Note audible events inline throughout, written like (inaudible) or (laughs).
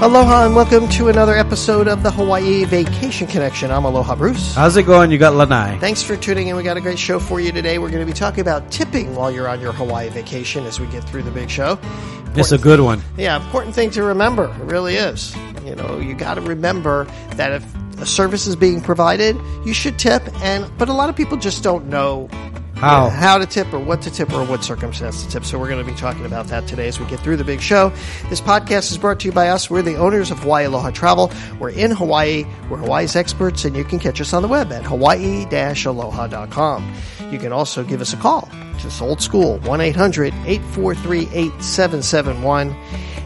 Aloha and welcome to another episode of the Hawaii Vacation Connection. I'm Aloha Bruce. How's it going? You got Lanai. Thanks for tuning in. We got a great show for you today. We're going to be talking about tipping while you're on your Hawaii vacation as we get through the big show. It's a good one. Yeah, important thing to remember. It really is. You know, you got to remember that if a service is being provided, you should tip. And but a lot of people just don't know How? how to tip or what to tip or what circumstance to tip. So we're going to be talking about that today as we get through the big show. This podcast is brought to you by us. We're the owners of Hawaii Aloha Travel. We're in Hawaii. We're Hawaii's experts, and you can catch us on the web at hawaii-aloha.com. You can also give us a call. Just old school, 1-800-843-8771.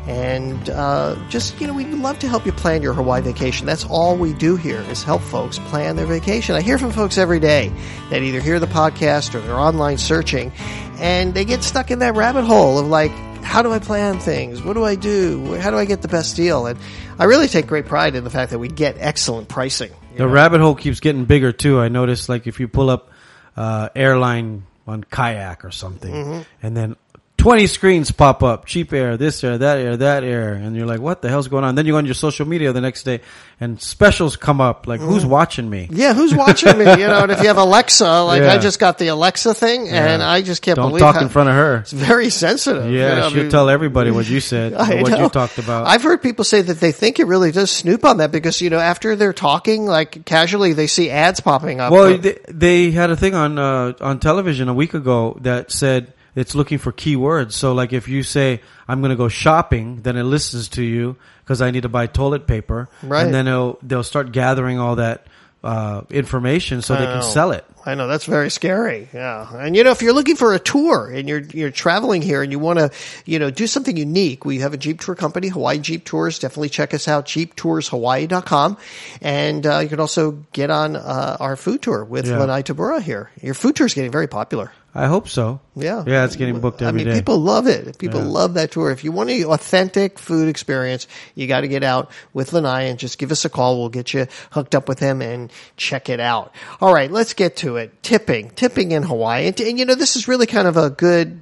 And uh, just, you know, we'd love to help you plan your Hawaii vacation. That's all we do here is help folks plan their vacation. I hear from folks every day that either hear the podcast or they're online searching and they get stuck in that rabbit hole of like, how do I plan things? What do I do? How do I get the best deal? And I really take great pride in the fact that we get excellent pricing. The know? rabbit hole keeps getting bigger too. I noticed like if you pull up uh, airline on kayak or something, Mm-hmm. and then twenty screens pop up, cheap air, this air, that air, that air, and you're like, what the hell's going on? Then you go on your social media the next day, and specials come up. Like, who's watching me? Yeah, who's watching me? You know, and if you have Alexa, like Yeah. I just got the Alexa thing, and I just can't Don't believe talk how- in front of her. It's very sensitive. you Yeah, know, she'll mean- tell everybody what you said, (laughs) I what know. you talked about. I've heard people say that they think it really does snoop on that because you know after they're talking, like casually, they see ads popping up. Well, they, they had a thing on uh, on television a week ago that said it's looking for keywords. So, like, if you say I'm going to go shopping, then it listens to you because I need to buy toilet paper, Right. And then it'll, they'll start gathering all that uh, information so they I can sell it. I know that's very scary. Yeah, and you know if you're looking for a tour and you're you're traveling here and you want to you know do something unique, we have a Jeep tour company, Hawaii Jeep Tours. Definitely check us out, JeepToursHawaii.com, and uh, you can also get on uh, our food tour with Yeah. Lanai Tabura here. Your food tour is getting very popular. I hope so. Yeah. yeah, it's getting booked out. I mean, day. people love it. People Yeah. love that tour. If you want an authentic food experience, you got to get out with Lanai and just give us a call. We'll get you hooked up with him and check it out. All right, let's get to it. Tipping, tipping in Hawaii, and, and you know this is really kind of a good.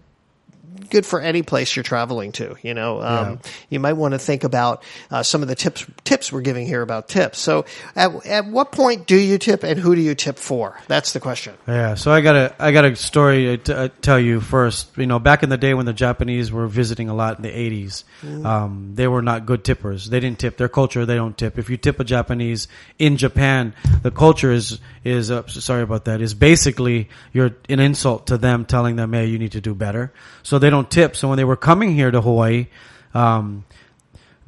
Good for any place you're traveling to, you know. Um, You might want to think about uh, some of the tips tips we're giving here about tips. So, at, at what point do you tip, and who do you tip for? That's the question. Yeah, so I got a I got a story to uh, tell you first. You know, back in the day when the Japanese were visiting a lot in the 80s, um, they were not good tippers. They didn't tip. Their culture, they don't tip. If you tip a Japanese in Japan, the culture is is uh, sorry about that. Is basically you're an insult to them, telling them, "Hey, you need to do better." So they don't tip. So when they were coming here to Hawaii. Um,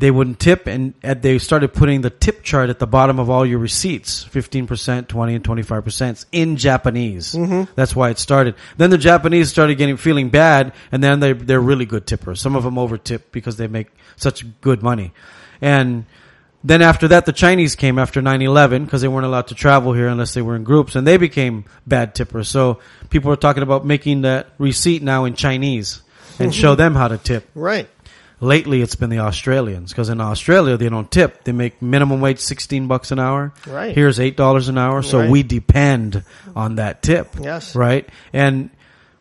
they wouldn't tip and they started putting the tip chart at the bottom of all your receipts 15% 20 and 25% in japanese. That's why it started. Then the japanese started getting feeling bad and then they, they're really good tippers. Some of them over tip because they make such good money. And then after that the chinese came after 9-11 because they weren't allowed to travel here unless they were in groups and they became bad tippers. So people are talking about making that receipt now in chinese and mm-hmm. show them how to tip Right. lately it's been the Australians because in Australia they don't tip. They make minimum wage 16 bucks an hour. Right. Here's $8 an hour. So Right. we depend on that tip. Yes. Right. And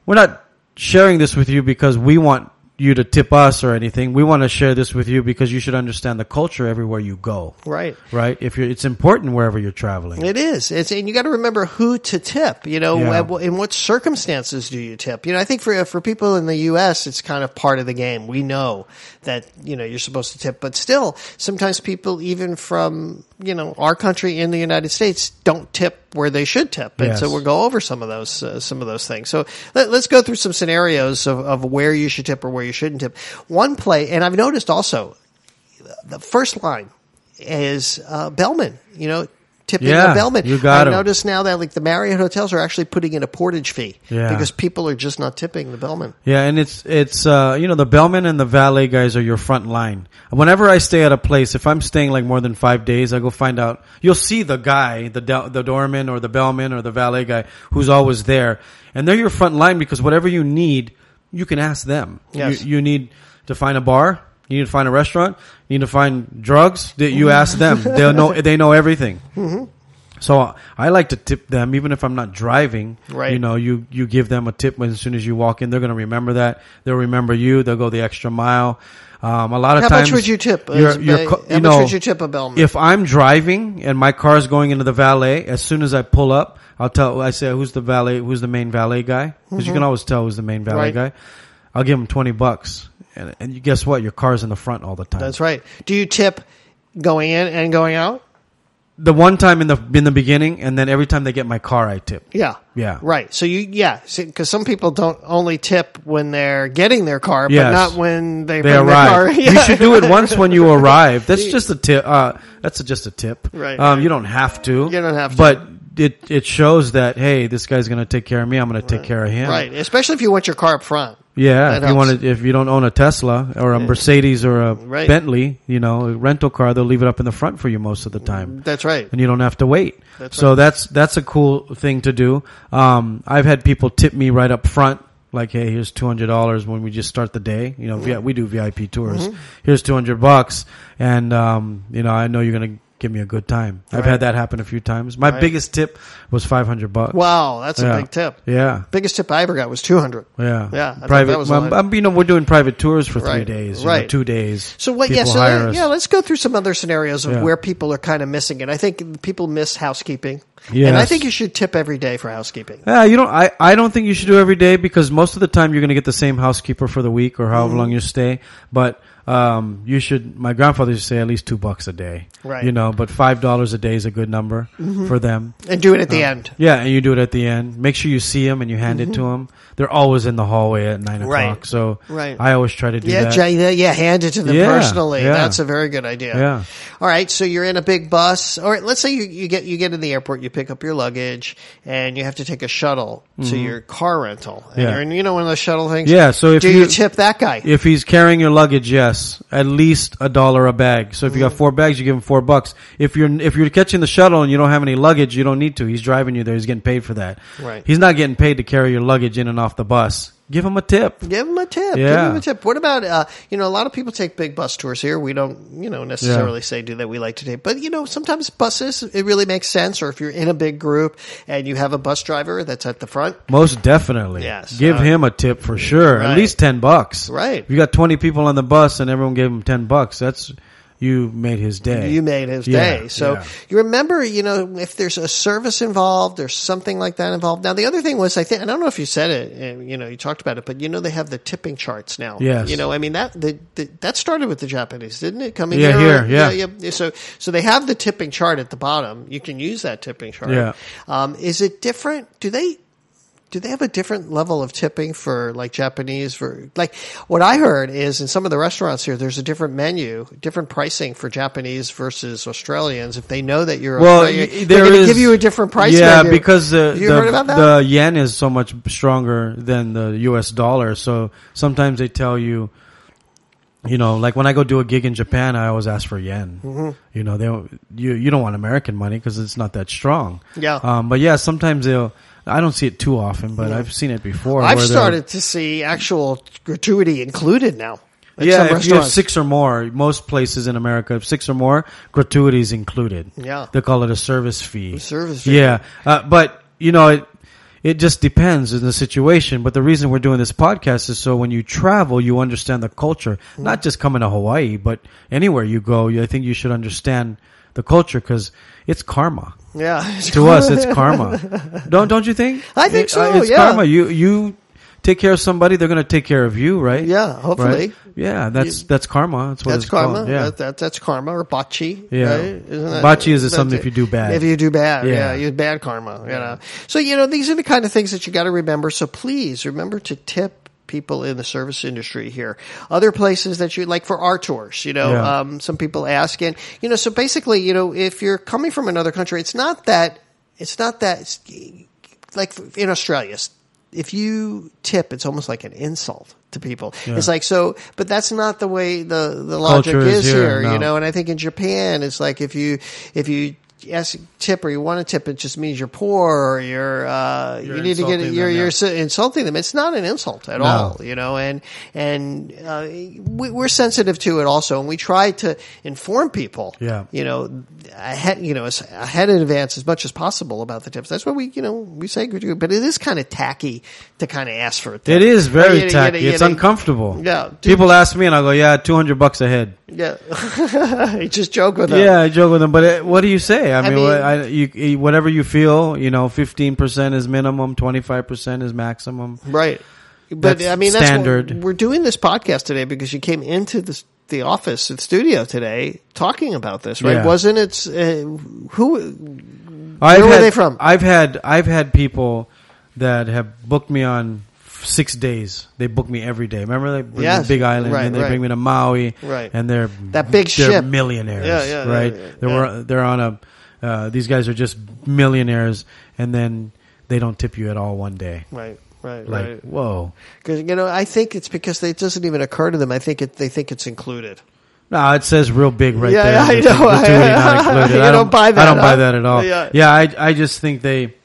we're not sharing this with you because we want you to tip us or anything. We want to share this with you because you should understand the culture everywhere you go. Right. Right. If you're, it's important wherever you're traveling. It is. It's and you got to remember who to tip. You know, Yeah. in what circumstances do you tip? You know, I think for for people in the U.S., it's kind of part of the game. We know that you know you're supposed to tip, but still, sometimes people even from you know our country in the United States don't tip where they should tip, and so we'll go over some of those uh, some of those things. So let, let's go through some scenarios of, of where you should tip or where you shouldn't tip. One play, and I've noticed also the first line is uh, bellman. You know, tipping Yeah, bellman. you got I noticed now that like the Marriott hotels are actually putting in a portage fee Yeah. because people are just not tipping the bellman. Yeah, and it's it's uh you know the bellman and the valet guys are your front line. Whenever I stay at a place, if I'm staying like more than five days, I go find out. You'll see the guy, the do- the doorman or the bellman or the valet guy who's always there, and they're your front line because whatever you need, you can ask them. Yes. You, you need to find a bar. You need to find a restaurant. You need to find drugs. That you ask them. (laughs) They'll know. They know everything. So I like to tip them, even if I'm not driving. Right. You know, you you give them a tip as soon as you walk in. They're going to remember that. They'll remember you. They'll go the extra mile. Um, a lot of times. How times, much would you tip? your- As- your uh, co- how you much would you tip a bellman? if I'm driving and my car is going into the valet, as soon as I pull up, I'll tell. I say, "Who's the valet? Who's the main valet guy?" Because you can always tell who's the main valet Mm-hmm. Right. guy. I'll give him twenty bucks, and, and you guess what? Your car's in the front all the time. That's right. Do you tip going in and going out? the one time in the in the beginning, and then every time they get my car, I tip. Yeah. Yeah. Right. So you, yeah, because some people don't only tip when they're getting their car, but Yes. not when they, They bring their car. arrive. (laughs) Yeah. You should do it once when you arrive. That's (laughs) just a tip. Uh, that's just a tip. Right, Um, right. You don't have to. You don't have to. But it it shows that hey, this guy's going to take care of me. I'm going to take care of him. Right. Especially if you want your car up front. Yeah, if you want to, if you don't own a Tesla or a Mercedes or a Right. Bentley, you know, a rental car, they'll leave it up in the front for you most of the time, That's right. and you don't have to wait. That's so right. that's that's a cool thing to do. Um, I've had people tip me right up front, like, "Hey, here's two hundred dollars when we just start the day." You know, we do VIP tours. Mm-hmm. Here's two hundred bucks, and um, you know, I know you're gonna give me a good time. I've Right. had that happen a few times. My Right. biggest tip was five hundred bucks. Wow. That's a big tip. Yeah. Biggest tip I ever got was 200. Yeah, Yeah, I Private. well. I'm, you know, we're doing private tours for three Right, days, you know, right. two days. So what? Yeah. So yeah, let's go through some other scenarios of Yeah. where people are kind of missing it. I think people miss housekeeping, and I think you should tip every day for housekeeping. Yeah, you don't. I, I don't think you should do every day because most of the time you're going to get the same housekeeper for the week or however Mm-hmm. long you stay. But um, you should. My grandfather used to say at least two bucks a day. Right. Mm-hmm. You know, but five dollars a day is a good number for them. And do it at the end. Yeah, and you do it at the end. Make sure you see them and you hand it to them. They're always in the hallway at nine Mm-hmm. Right. o'clock. So Right. I always try to do Yeah, that. Yeah, hand it to them Yeah, personally. yeah. That's a very good idea. Yeah. All right, so you're in a big bus, or let's say you, you get you get in the airport, you pick up your luggage, and you have to take a shuttle to your car rental. And Mm-hmm. Yeah. you're you know, one of those shuttle things. Yeah, so if do you- you tip that guy? If he's carrying your luggage, yes, at least a dollar a bag. So if you Mm-hmm. got four bags, you give him four bucks. If you're if you're catching the shuttle and you don't have any luggage, you don't need to. He's driving you there. He's getting paid for that. Right. He's not getting paid to carry your luggage in and off the bus. Give him a tip. Give him a tip. Give Yeah. him a tip. What about uh, you know? A lot of people take big bus tours here. We don't, you know, necessarily say do that. We like to take, but you know, sometimes buses it really makes sense. Or if you're in a big group and you have a bus driver that's at the front, Most definitely. Yes. Give Uh, him a tip for sure. right. At least ten bucks. Right. If you got twenty people on the bus and everyone gave him ten bucks, that's you made his day. You made his Yeah, day. So yeah. you remember, you know, if there's a service involved, there's something like that involved. Now, the other thing was, I think, I don't know if you said it, you know, you talked about it, but you know, they have the tipping charts now. Yes. You know, I mean, that, the, the, that started with the Japanese, didn't it? Coming Yeah, here. here, yeah. yeah. So, so they have the tipping chart at the bottom. You can use that tipping chart. Yeah. Um, is it different? Do they, do they have a different level of tipping for like Japanese for like what I heard is in some of the restaurants here there's a different menu, different pricing for Japanese versus Australians if they know that you're Well, Australian, they're going to give you a different price Yeah, menu. because the you the, heard about that? the yen is so much stronger than the U.S. dollar. So sometimes they tell you, you know, like when I go do a gig in Japan, I always ask for yen. Mm-hmm. You know, they don't, you you don't want American money because it's not that strong. Yeah. Um, but yeah, sometimes they'll. I don't see it too often, but I've seen it before. I've started to see actual gratuity included now. Yeah, if you have six or more, most places in America, if six or more, gratuities included. Yeah. they call it a service fee. service fee. Yeah, uh, but you know, it it just depends in the situation. But the reason we're doing this podcast is so when you travel, you understand the culture. Not just coming to Hawaii, but anywhere you go, I think you should understand the culture because it's karma. yeah, To us, it's (laughs) karma. Don't don't you think? I think It- so, uh, It's yeah. karma. You you take care of somebody, they're going to take care of you, right? Yeah, hopefully. Right? Yeah, that's that's karma. That's what That's it's karma. called. Yeah. That, that, that's karma or bachi. Yeah. Right? Isn't that- Bachi is something if you do bad. If you do bad, yeah, Yeah. you bad karma. You know. So you know these are the kind of things that you got to remember. So please remember to tip people in the service industry here. Other places that you like for our tours, you know, Yeah. um, some people ask, and you know, so basically, you know, if you're coming from another country, it's not that, it's not that, it's like in Australia, if you tip, it's almost like an insult to people. It's like so, but that's not the way the the logic Culture is is, here, here, you know. And I think in Japan, it's like if you if you ask tip or you want to tip, it just means you're poor or you're, uh, You're you need to get it. You're, them, you're yeah. insulting them. It's not an insult at No. all, you know, and, and, uh, we, we're sensitive to it also. And we try to inform people, Yeah. you know, ahead, you know, ahead in advance as much as possible about the tips. That's what we, you know, we say good, good, but it is kind of tacky to kind of ask for a tip. It is very you- tacky. you- it's you- uncomfortable. Yeah. People ask me, and I go, "Yeah, two hundred bucks a head." Yeah. (laughs) you just joke with them. Yeah, I joke with them, but it, what do you say? I mean, mean- I, you, you- whatever you feel, you know, fifteen percent is minimum, twenty five percent is maximum. Right. But That's I mean, that's standard. We're doing this podcast today because you came into the the office, the studio today, talking about this, right? Yeah. Wasn't it? Uh, who? I've Where were they from? I've had I've had people that have booked me on six days. They book me every day. Remember they bring Yes. me to Big Island Right, and they right. bring me to Maui, Right. And they're That big they're ship. millionaires, Yeah, yeah, yeah, right? yeah, They were they're on a uh, these guys are just millionaires, and then they don't tip you at all one day. Right. Right. Like right. whoa. Because you know, I think it's because it doesn't even occur to them. I think it, they think it's included. No, it says real big right Yeah, there. yeah, I know. not (laughs) included. You I don't buy that, I don't buy that at all. Yeah. Yeah, I I just think they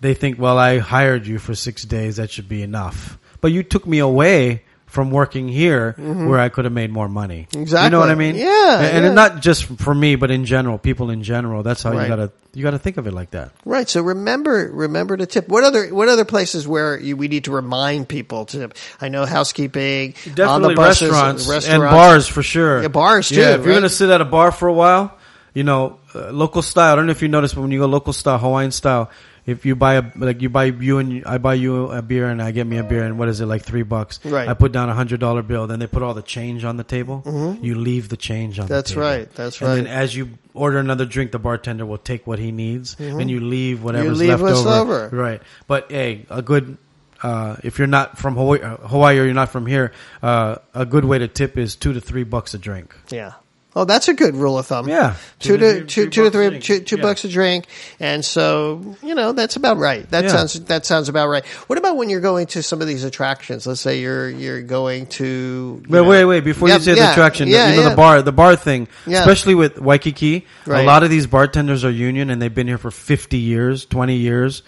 they think well I hired you for six days that should be enough, but you took me away from working here where I could have made more money. Exactly. You Mm-hmm. Know what I mean? Yeah, and, yeah. not just for me, but in general, people in general. That's how Right. you gotta you gotta think of it like that. Right. So remember, remember to tip. What other, what other places where you, we need to remind people to tip? I know housekeeping, on the Definitely buses, restaurants, and restaurants. bars for sure. Yeah, bars, too, Yeah, if you're gonna sit at a bar for a while, you know, uh, local style. I don't know if you noticed, but when you go local style, Hawaiian style, if you buy a like you buy you and I buy you a beer and I get me a beer and what is it like three bucks? Right. I put down a hundred dollar bill. Then they put all the change on the table. You leave the change on. Mm-hmm. That's the table. right, that's And then as you order another drink, the bartender will take what he needs, and you leave whatever's Mm-hmm. leave left over. over. Right. But hey, a good. Uh, if you're not from Hawaii, uh, Hawaii or you're not from here, uh, a good way to tip is two to three bucks a drink. Yeah. Oh, that's a good rule of thumb. Yeah. Two Two to to two, three- two to three bucks a three, drink. two, two Yeah. bucks a drink, and so you know that's about right. That Yeah. sounds that sounds about right. What about when you're going to some of these attractions? Let's say you're you're going to. you Wait, know- wait, wait! Before Yeah, you say yeah, the attraction, yeah, you know yeah. the bar, the bar thing, Yeah. especially with Waikiki. Right. A lot of these bartenders are union, and they've been here for fifty years, twenty years.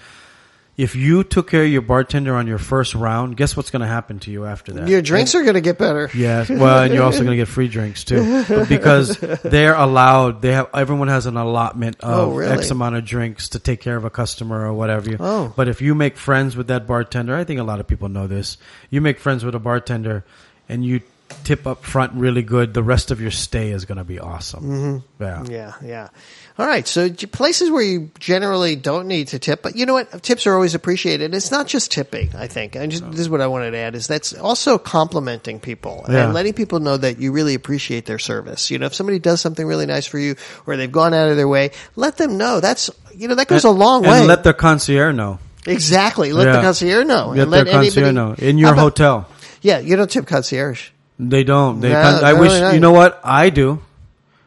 If you took care of your bartender on your first round, guess what's going to happen to you after that? Your drinks are going to get better. Yes, well, and you're also going to get free drinks too, but (laughs) because they're allowed. They have everyone has an allotment oh, of Oh, really? X amount of drinks to take care of a customer or whatever. You. Oh. But if you make friends with that bartender, I think a lot of people know this. You make friends with a bartender, and you tip up front really good. The rest of your stay is going to be awesome. Mm-hmm. Yeah. Yeah, yeah. All right. So places where you generally don't need to tip, but you know what? Tips are always appreciated. It's not just tipping, I think. And just, this is what I wanted to add is that's also complimenting people Yeah. and letting people know that you really appreciate their service. You know, if somebody does something really nice for you or they've gone out of their way, let them know. That's, you know, that goes a long and way. let their concierge know. exactly. Let the concierge know. Let and their let concierge anybody know in your about- hotel. Yeah, you don't tip concierge. They don't. They No, I wish you know what I do.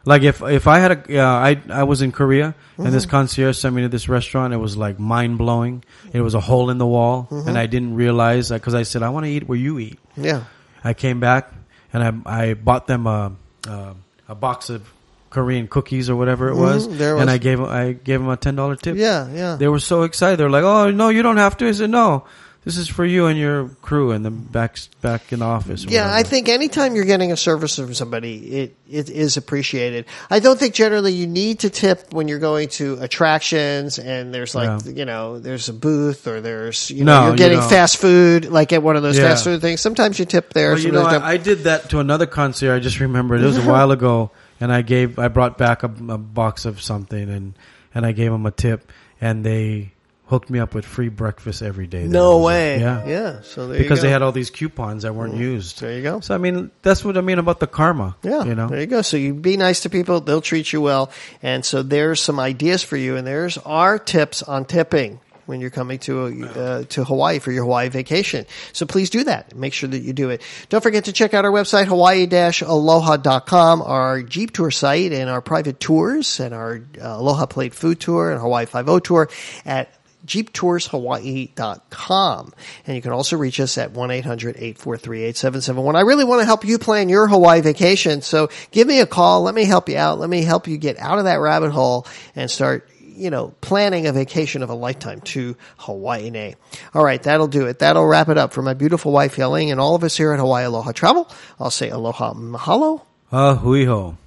Like if if I had a yeah, I I was in Korea and this Mm-hmm. concierge sent me to this restaurant. It was like mind blowing. It was a hole in the wall, Mm-hmm. and I didn't realize because I said I want to eat where you eat. Yeah. I came back and I I bought them a a, a box of Korean cookies or whatever it was, Mhm, there it and. I gave I gave them a ten dollar tip. Yeah, yeah. They were so excited. They're like, "Oh no, you don't have to." I said, "No, this is for you and your crew and the back back in the office." Yeah, I think anytime you're getting a service from somebody, it, it is appreciated. I don't think generally you need to tip when you're going to attractions and there's like, Yeah. you know, there's a booth or there's, you No, know, you're getting don't. fast food, like at one of those Yeah. fast food things. Sometimes you tip there. Well, you know, I, I did that to another concert. I just remembered it was a (laughs) while ago, and I gave, I brought back a, a box of something, and and I gave them a tip, and they hooked me up with free breakfast every day. there. no way. yeah, Yeah. So there because they had all these coupons that weren't used. There you go. So I mean, that's what I mean about the karma. Yeah, you know. there you go. So you be nice to people; they'll treat you well. And so there's some ideas for you, and there's our tips on tipping when you're coming to uh, to Hawaii for your Hawaii vacation. So please do that. Make sure that you do it. Don't forget to check out our website hawaii-aloha.com, our Jeep tour site, and our private tours, and our uh, Aloha Plate food tour and Hawaii Five O tour at jeeptourshawaii.com. And you can also reach us at 1-800-843-8771. I really want to help you plan your Hawaii vacation. So give me a call. Let me help you out. Let me help you get out of that rabbit hole and start you know, planning a vacation of a lifetime to Hawaii. All right, that'll do it. That'll wrap it up for my beautiful wife Yelling and all of us here at Hawaii Aloha Travel. I'll say aloha mahalo. Uh, hui ho.